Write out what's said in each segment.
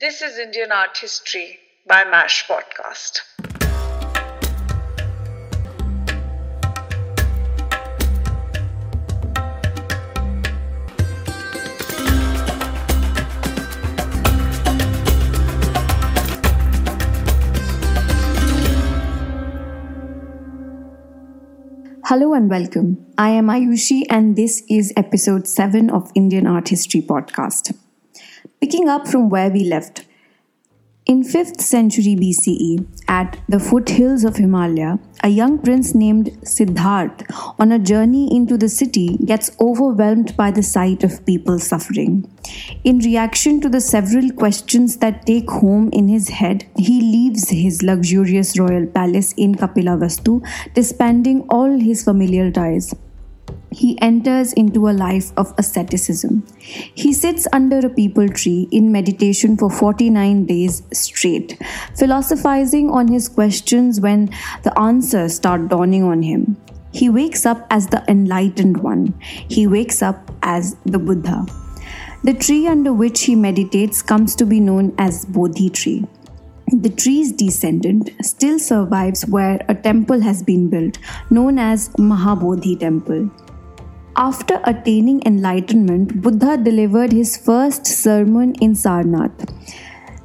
This is Indian Art History by MASH Podcast. Hello and welcome. I am Ayushi, and this is episode 7 of Indian Art History Podcast. Picking up from where we left, in 5th century BCE, at the foothills of Himalaya, a young prince named Siddharth, on a journey into the city, gets overwhelmed by the sight of people suffering. In reaction to the several questions that take home in his head, he leaves his luxurious royal palace in Kapilavastu, disbanding all his familiar ties he enters into a life of asceticism. He sits under a peepal tree in meditation for 49 days straight, philosophizing on his questions when the answers start dawning on him. He wakes up as the enlightened one, he wakes up as the Buddha. The tree under which he meditates comes to be known as Bodhi tree. The tree's descendant still survives where a temple has been built, known as Mahabodhi Temple. After attaining enlightenment, Buddha delivered his first sermon in Sarnath.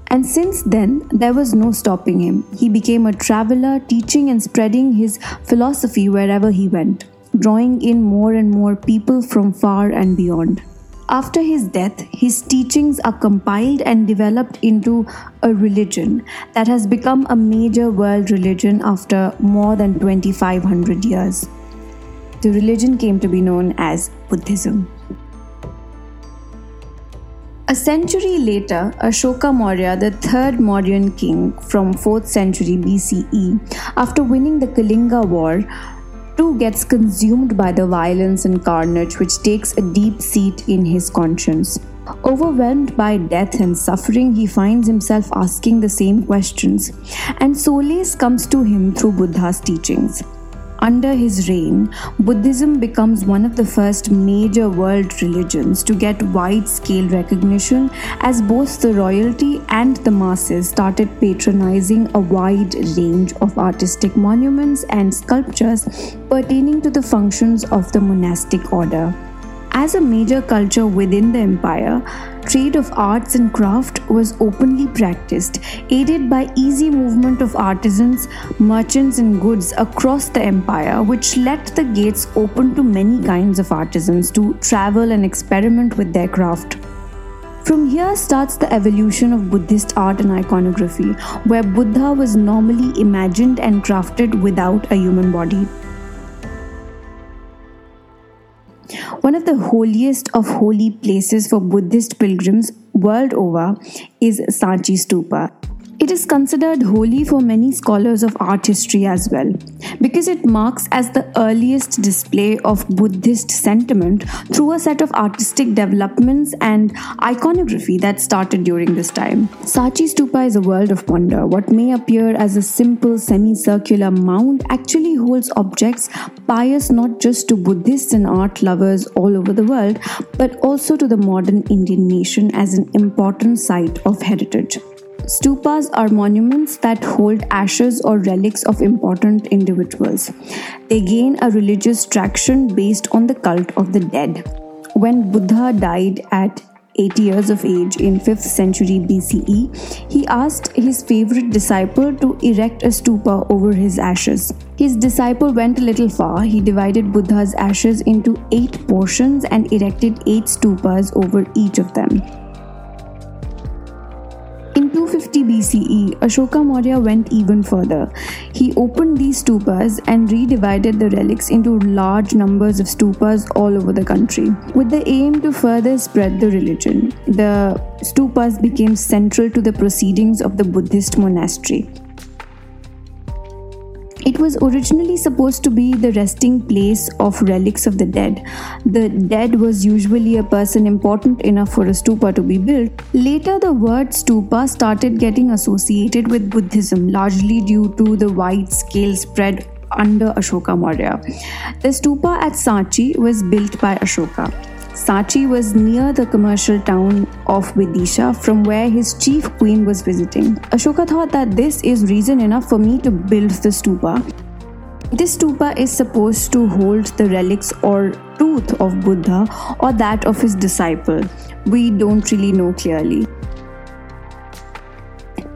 And since then, there was no stopping him. He became a traveler, teaching and spreading his philosophy wherever he went, drawing in more and more people from far and beyond. After his death, his teachings are compiled and developed into a religion that has become a major world religion after more than 2500 years the religion came to be known as Buddhism. A century later, Ashoka Maurya, the third Mauryan king from 4th century BCE, after winning the Kalinga War, too gets consumed by the violence and carnage which takes a deep seat in his conscience. Overwhelmed by death and suffering, he finds himself asking the same questions, and solace comes to him through Buddha's teachings. Under his reign, Buddhism becomes one of the first major world religions to get wide scale recognition as both the royalty and the masses started patronizing a wide range of artistic monuments and sculptures pertaining to the functions of the monastic order. As a major culture within the empire, trade of arts and craft was openly practiced, aided by easy movement of artisans, merchants, and goods across the empire, which let the gates open to many kinds of artisans to travel and experiment with their craft. From here starts the evolution of Buddhist art and iconography, where Buddha was normally imagined and crafted without a human body. One of the holiest of holy places for Buddhist pilgrims world over is Sanchi Stupa. It is considered holy for many scholars of art history as well, because it marks as the earliest display of Buddhist sentiment through a set of artistic developments and iconography that started during this time. Sanchi Stupa is a world of wonder. What may appear as a simple semicircular mound actually holds objects pious not just to Buddhists and art lovers all over the world, but also to the modern Indian nation as an important site of heritage. Stupas are monuments that hold ashes or relics of important individuals. They gain a religious traction based on the cult of the dead. When Buddha died at 80 years of age in 5th century BCE, he asked his favorite disciple to erect a stupa over his ashes. His disciple went a little far. He divided Buddha's ashes into eight portions and erected eight stupas over each of them. BCE, Ashoka Maurya went even further. He opened these stupas and redivided the relics into large numbers of stupas all over the country. With the aim to further spread the religion, the stupas became central to the proceedings of the Buddhist monastery. It was originally supposed to be the resting place of relics of the dead. The dead was usually a person important enough for a stupa to be built. Later, the word stupa started getting associated with Buddhism, largely due to the wide scale spread under Ashoka Maurya. The stupa at Sanchi was built by Ashoka. Sanchi was near the commercial town of Vidisha from where his chief queen was visiting. Ashoka thought that this is reason enough for me to build the stupa. This stupa is supposed to hold the relics or truth of Buddha or that of his disciple. We don't really know clearly.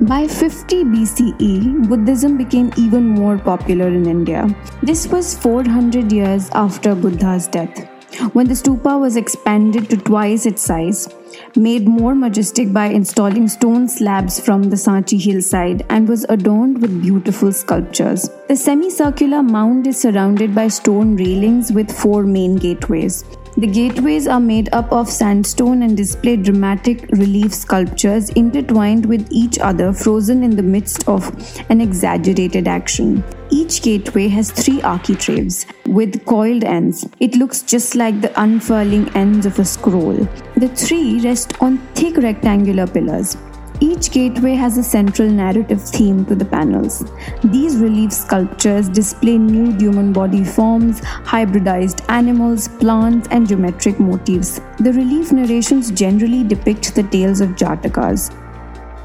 By 50 BCE, Buddhism became even more popular in India. This was 400 years after Buddha's death, when the stupa was expanded to twice its size, made more majestic by installing stone slabs from the Sanchi hillside, and was adorned with beautiful sculptures. The semicircular mound is surrounded by stone railings with four main gateways. The gateways are made up of sandstone and display dramatic relief sculptures intertwined with each other, frozen in the midst of an exaggerated action. Each gateway has three architraves with coiled ends. It looks just like the unfurling ends of a scroll. The three rest on thick rectangular pillars. Each gateway has a central narrative theme to the panels. These relief sculptures display nude human body forms, hybridized animals, plants, and geometric motifs. The relief narrations generally depict the tales of Jatakas.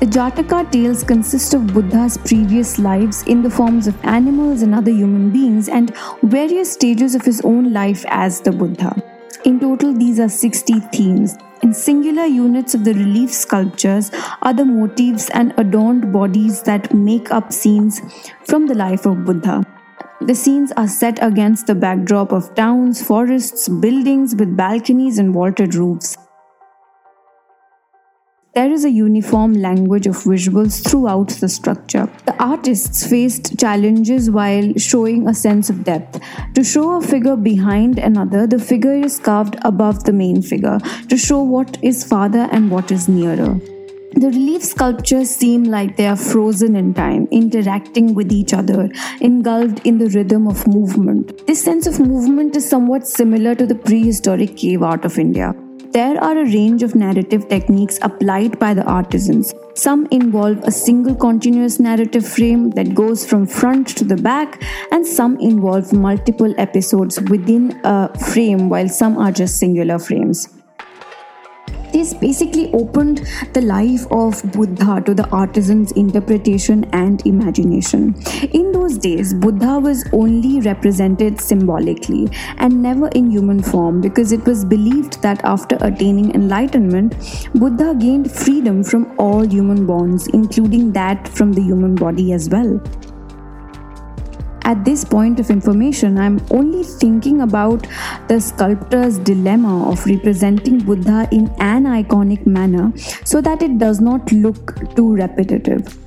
The Jataka tales consist of Buddha's previous lives in the forms of animals and other human beings and various stages of his own life as the Buddha. In total, these are 60 themes and singular units of the relief sculptures are the motifs and adorned bodies that make up scenes from the life of Buddha. The scenes are set against the backdrop of towns, forests, buildings with balconies and vaulted roofs. There is a uniform language of visuals throughout the structure. The artists faced challenges while showing a sense of depth. To show a figure behind another, the figure is carved above the main figure to show what is farther and what is nearer. The relief sculptures seem like they are frozen in time, interacting with each other, engulfed in the rhythm of movement. This sense of movement is somewhat similar to the prehistoric cave art of India. There are a range of narrative techniques applied by the artisans. Some involve a single continuous narrative frame that goes from front to the back, and some involve multiple episodes within a frame, while some are just singular frames. This basically opened the life of Buddha to the artisan's interpretation and imagination. In those days, Buddha was only represented symbolically and never in human form because it was believed that after attaining enlightenment, Buddha gained freedom from all human bonds, including that from the human body as well at this point of information, I'm only thinking about the sculptor's dilemma of representing Buddha in aniconic manner so that it does not look too repetitive.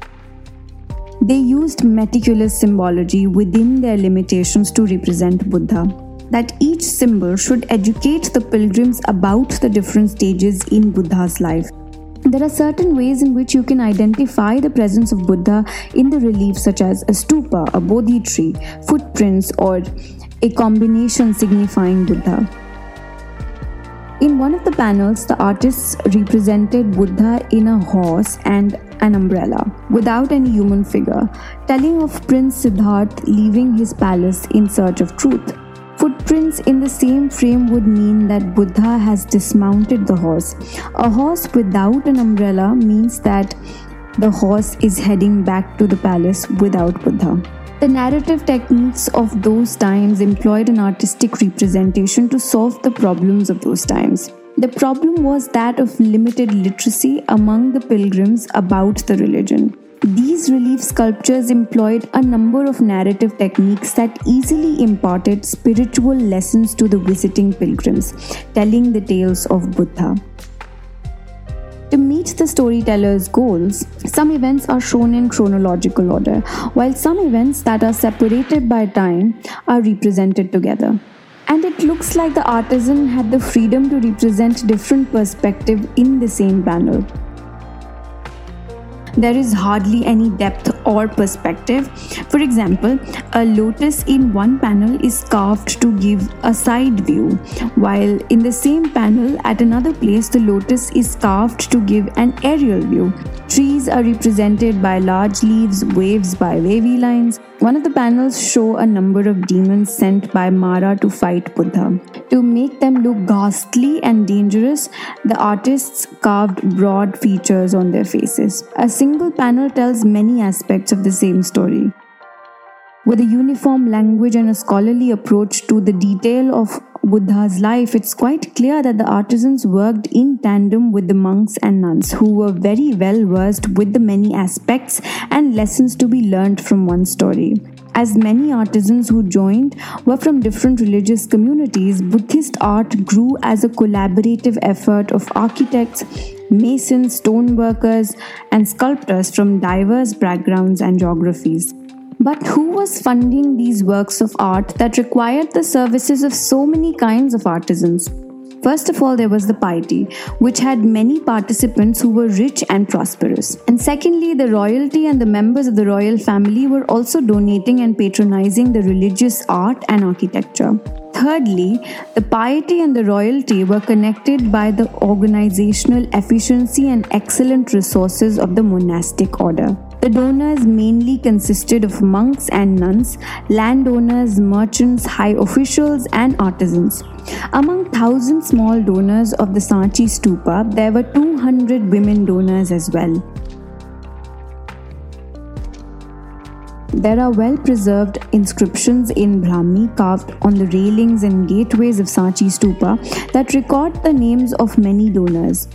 They used meticulous symbology within their limitations to represent Buddha. That each symbol should educate the pilgrims about the different stages in Buddha's life. There are certain ways in which you can identify the presence of Buddha in the relief, such as a stupa, a bodhi tree, footprints, or a combination signifying Buddha. In one of the panels, the artists represented Buddha in a horse and an umbrella, without any human figure, telling of Prince Siddharth leaving his palace in search of truth. Footprints in the same frame would mean that Buddha has dismounted the horse. A horse without an umbrella means that the horse is heading back to the palace without Buddha. The narrative techniques of those times employed an artistic representation to solve the problems of those times. The problem was that of limited literacy among the pilgrims about the religion. These relief sculptures employed a number of narrative techniques that easily imparted spiritual lessons to the visiting pilgrims, telling the tales of Buddha. To meet the storyteller's goals, some events are shown in chronological order, while some events that are separated by time are represented together. And it looks like the artisan had the freedom to represent different perspectives in the same panel there is hardly any depth or perspective. For example, a lotus in one panel is carved to give a side view, while in the same panel at another place, the lotus is carved to give an aerial view. Trees are represented by large leaves, waves by wavy lines, One of the panels show a number of demons sent by Mara to fight Buddha. To make them look ghastly and dangerous, the artists carved broad features on their faces. A single panel tells many aspects of the same story. With a uniform language and a scholarly approach to the detail of Buddha's life, it's quite clear that the artisans worked in tandem with the monks and nuns, who were very well versed with the many aspects and lessons to be learned from one story. As many artisans who joined were from different religious communities, Buddhist art grew as a collaborative effort of architects, masons, stoneworkers, and sculptors from diverse backgrounds and geographies. But who was funding these works of art that required the services of so many kinds of artisans? First of all, there was the piety, which had many participants who were rich and prosperous. And secondly, the royalty and the members of the royal family were also donating and patronizing the religious art and architecture. Thirdly, the piety and the royalty were connected by the organizational efficiency and excellent resources of the monastic order. The donors mainly consisted of monks and nuns, landowners, merchants, high officials, and artisans. Among thousand small donors of the Sanchi stupa, there were 200 women donors as well. There are well preserved inscriptions in Brahmi carved on the railings and gateways of Sanchi stupa that record the names of many donors.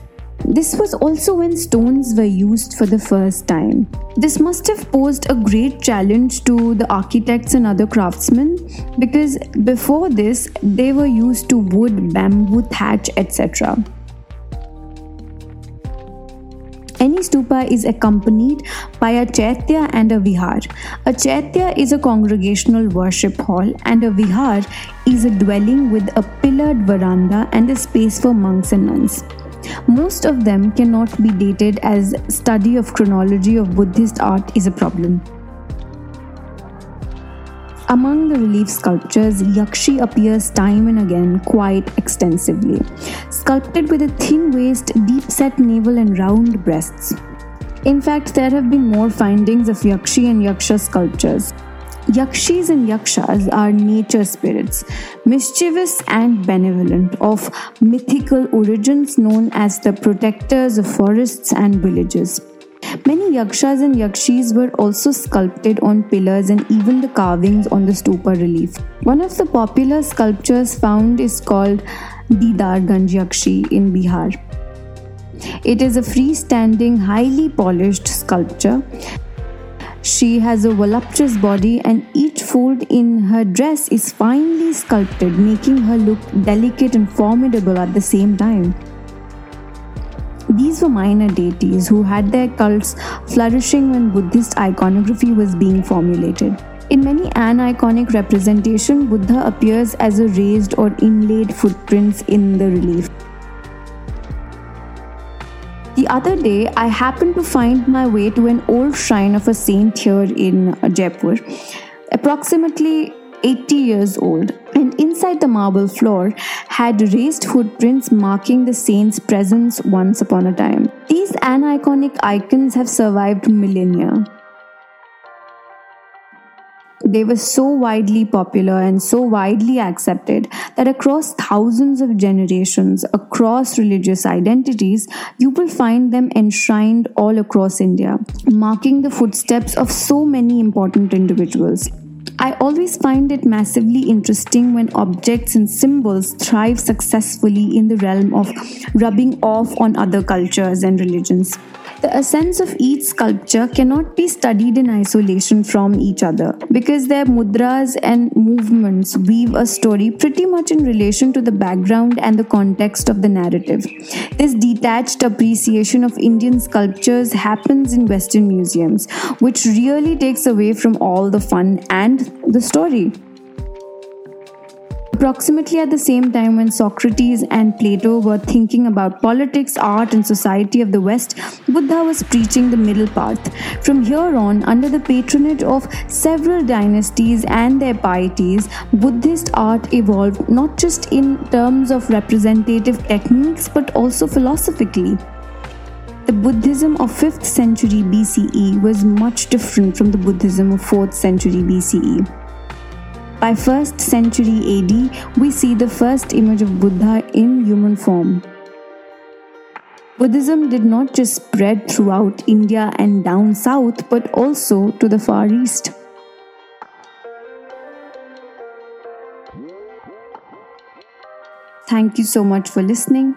This was also when stones were used for the first time. This must have posed a great challenge to the architects and other craftsmen because before this they were used to wood, bamboo, thatch, etc. Any stupa is accompanied by a chaitya and a vihar. A chaitya is a congregational worship hall, and a vihar is a dwelling with a pillared veranda and a space for monks and nuns. Most of them cannot be dated as study of chronology of Buddhist art is a problem. Among the relief sculptures, Yakshi appears time and again quite extensively, sculpted with a thin waist, deep set navel, and round breasts. In fact, there have been more findings of Yakshi and Yaksha sculptures. Yakshis and Yakshas are nature spirits, mischievous and benevolent, of mythical origins known as the protectors of forests and villages. Many yakshas and yakshis were also sculpted on pillars and even the carvings on the stupa relief. One of the popular sculptures found is called Didarganj Yakshi in Bihar. It is a freestanding, highly polished sculpture she has a voluptuous body, and each fold in her dress is finely sculpted, making her look delicate and formidable at the same time. These were minor deities who had their cults flourishing when Buddhist iconography was being formulated. In many aniconic representation, Buddha appears as a raised or inlaid footprints in the relief. The other day, I happened to find my way to an old shrine of a saint here in Jaipur, approximately 80 years old, and inside the marble floor had raised footprints marking the saint's presence once upon a time. These aniconic icons have survived millennia. They were so widely popular and so widely accepted that across thousands of generations, across religious identities, you will find them enshrined all across India, marking the footsteps of so many important individuals. I always find it massively interesting when objects and symbols thrive successfully in the realm of rubbing off on other cultures and religions. The essence of each sculpture cannot be studied in isolation from each other because their mudras and movements weave a story pretty much in relation to the background and the context of the narrative. This detached appreciation of Indian sculptures happens in Western museums, which really takes away from all the fun and the story. Approximately at the same time when Socrates and Plato were thinking about politics, art, and society of the West, Buddha was preaching the middle path. From here on, under the patronage of several dynasties and their pieties, Buddhist art evolved not just in terms of representative techniques but also philosophically. the Buddhism of 5th century BCE was much different from the Buddhism of 4th century BCE. By 1st century AD, we see the first image of Buddha in human form. Buddhism did not just spread throughout India and down south, but also to the Far East. Thank you so much for listening.